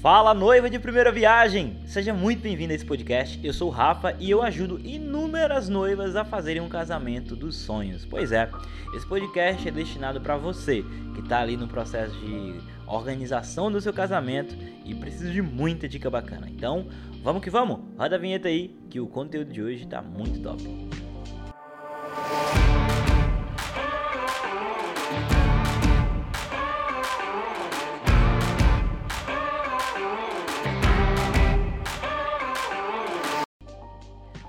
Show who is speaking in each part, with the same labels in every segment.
Speaker 1: Fala noiva de primeira viagem! Seja muito bem-vindo a esse podcast. Eu sou o Rafa e eu ajudo inúmeras noivas a fazerem um casamento dos sonhos. Pois é, esse podcast é destinado para você que está ali no processo de organização do seu casamento e precisa de muita dica bacana. Então, vamos que vamos! Roda a vinheta aí que o conteúdo de hoje está muito top.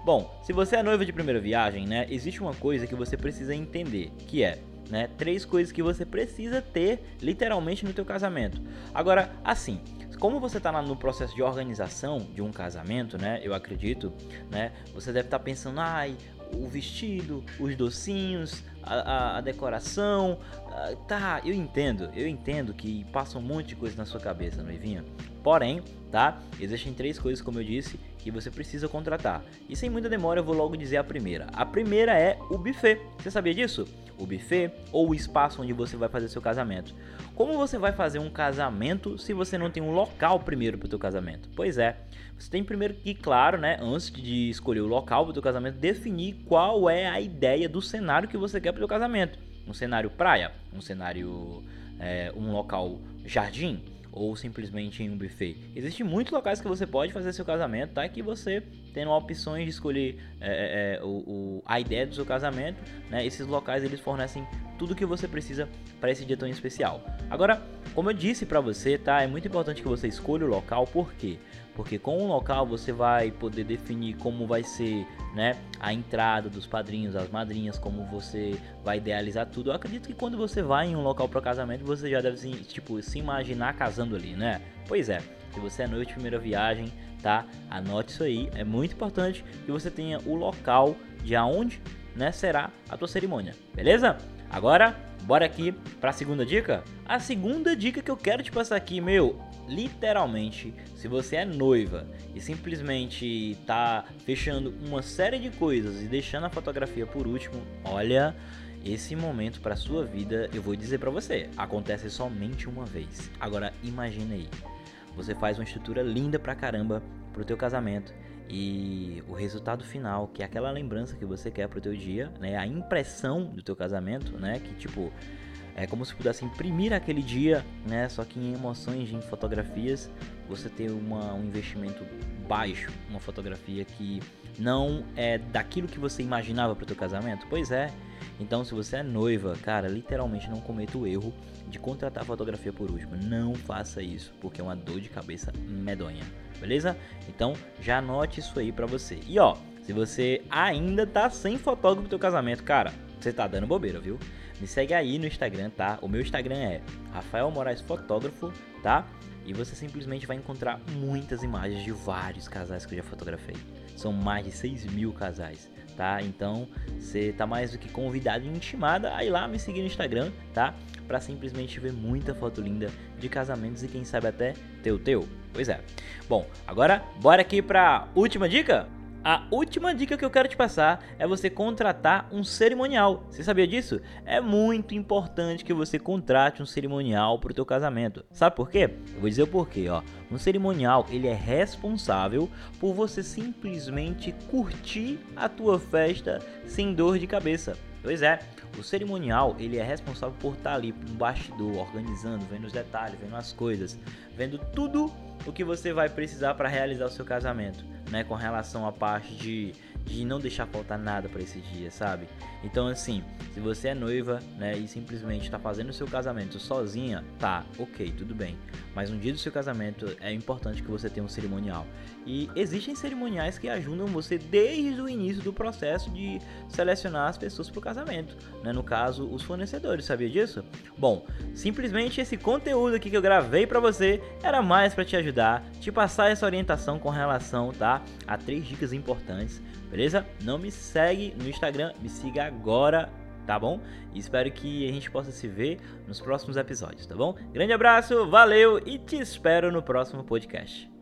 Speaker 1: Bom, se você é noiva de primeira viagem, né, existe uma coisa que você precisa entender, que é, né, três coisas que você precisa ter literalmente no teu casamento. Agora, assim, como você está no processo de organização de um casamento, né, eu acredito, né, você deve estar tá pensando, ai, o vestido, os docinhos, a, a, decoração. A, tá, eu entendo, eu entendo que passa um monte de coisa na sua cabeça, noivinha. Porém, tá? Existem três coisas, como eu disse, que você precisa contratar. E sem muita demora, eu vou logo dizer a primeira. A primeira é o buffet. Você sabia disso? O buffet ou o espaço onde você vai fazer seu casamento. Como você vai fazer um casamento se você não tem um local primeiro para o seu casamento? Pois é, você tem primeiro que, claro, né, antes de escolher o local para o seu casamento, definir qual é a ideia do cenário que você quer para o seu casamento. Um cenário praia, um cenário, é, um local jardim, ou simplesmente em um buffet. Existem muitos locais que você pode fazer seu casamento, tá? Que você tendo opções de escolher é, é, é, o, o, a ideia do seu casamento, né? Esses locais eles fornecem tudo que você precisa para esse dia tão especial. Agora, como eu disse para você, tá? É muito importante que você escolha o local, por quê? Porque com o local você vai poder definir como vai ser, né, a entrada dos padrinhos, as madrinhas, como você vai idealizar tudo. Eu acredito que quando você vai em um local para casamento, você já deve se, tipo, se imaginar casando ali, né? Pois é. Se você é noite de primeira viagem, tá? Anote isso aí. É muito importante que você tenha o local de aonde, né, será a tua cerimônia. Beleza? Agora, bora aqui para a segunda dica? A segunda dica que eu quero te passar aqui, meu, literalmente, se você é noiva e simplesmente tá fechando uma série de coisas e deixando a fotografia por último, olha, esse momento para sua vida, eu vou dizer para você, acontece somente uma vez. Agora imagine aí, você faz uma estrutura linda pra caramba pro teu casamento e o resultado final, que é aquela lembrança que você quer pro teu dia, né? A impressão do teu casamento, né? Que tipo é como se pudesse imprimir aquele dia, né? Só que em emoções, em fotografias, você ter uma, um investimento baixo, uma fotografia que não é daquilo que você imaginava para o teu casamento. Pois é. Então, se você é noiva, cara, literalmente não cometa o erro de contratar fotografia por último. Não faça isso, porque é uma dor de cabeça medonha beleza? Então já anote isso aí para você. E ó, se você ainda tá sem fotógrafo pro teu casamento, cara, você tá dando bobeira, viu? Me segue aí no Instagram, tá? O meu Instagram é Rafael Moraes Fotógrafo, tá? E você simplesmente vai encontrar muitas imagens de vários casais que eu já fotografei. São mais de 6 mil casais, tá? Então você tá mais do que convidado e intimada a ir lá me seguir no Instagram, tá? Pra simplesmente ver muita foto linda de casamentos e quem sabe até ter o teu. Pois é. Bom, agora bora aqui pra última dica? A última dica que eu quero te passar é você contratar um cerimonial. Você sabia disso? É muito importante que você contrate um cerimonial para o teu casamento. Sabe por quê? Eu vou dizer o porquê, ó. Um cerimonial, ele é responsável por você simplesmente curtir a tua festa sem dor de cabeça. Pois é, o cerimonial ele é responsável por estar ali no bastidor, organizando, vendo os detalhes, vendo as coisas, vendo tudo o que você vai precisar para realizar o seu casamento, né? Com relação à parte de de não deixar faltar nada para esse dia, sabe? Então assim, se você é noiva, né, e simplesmente está fazendo o seu casamento sozinha, tá, ok, tudo bem. Mas no dia do seu casamento é importante que você tenha um cerimonial. E existem cerimoniais que ajudam você desde o início do processo de selecionar as pessoas para o casamento, né? No caso, os fornecedores, sabia disso? Bom, simplesmente esse conteúdo aqui que eu gravei para você era mais para te ajudar, te passar essa orientação com relação, tá, a três dicas importantes beleza? Não me segue no Instagram, me siga agora, tá bom? E espero que a gente possa se ver nos próximos episódios, tá bom? Grande abraço, valeu e te espero no próximo podcast.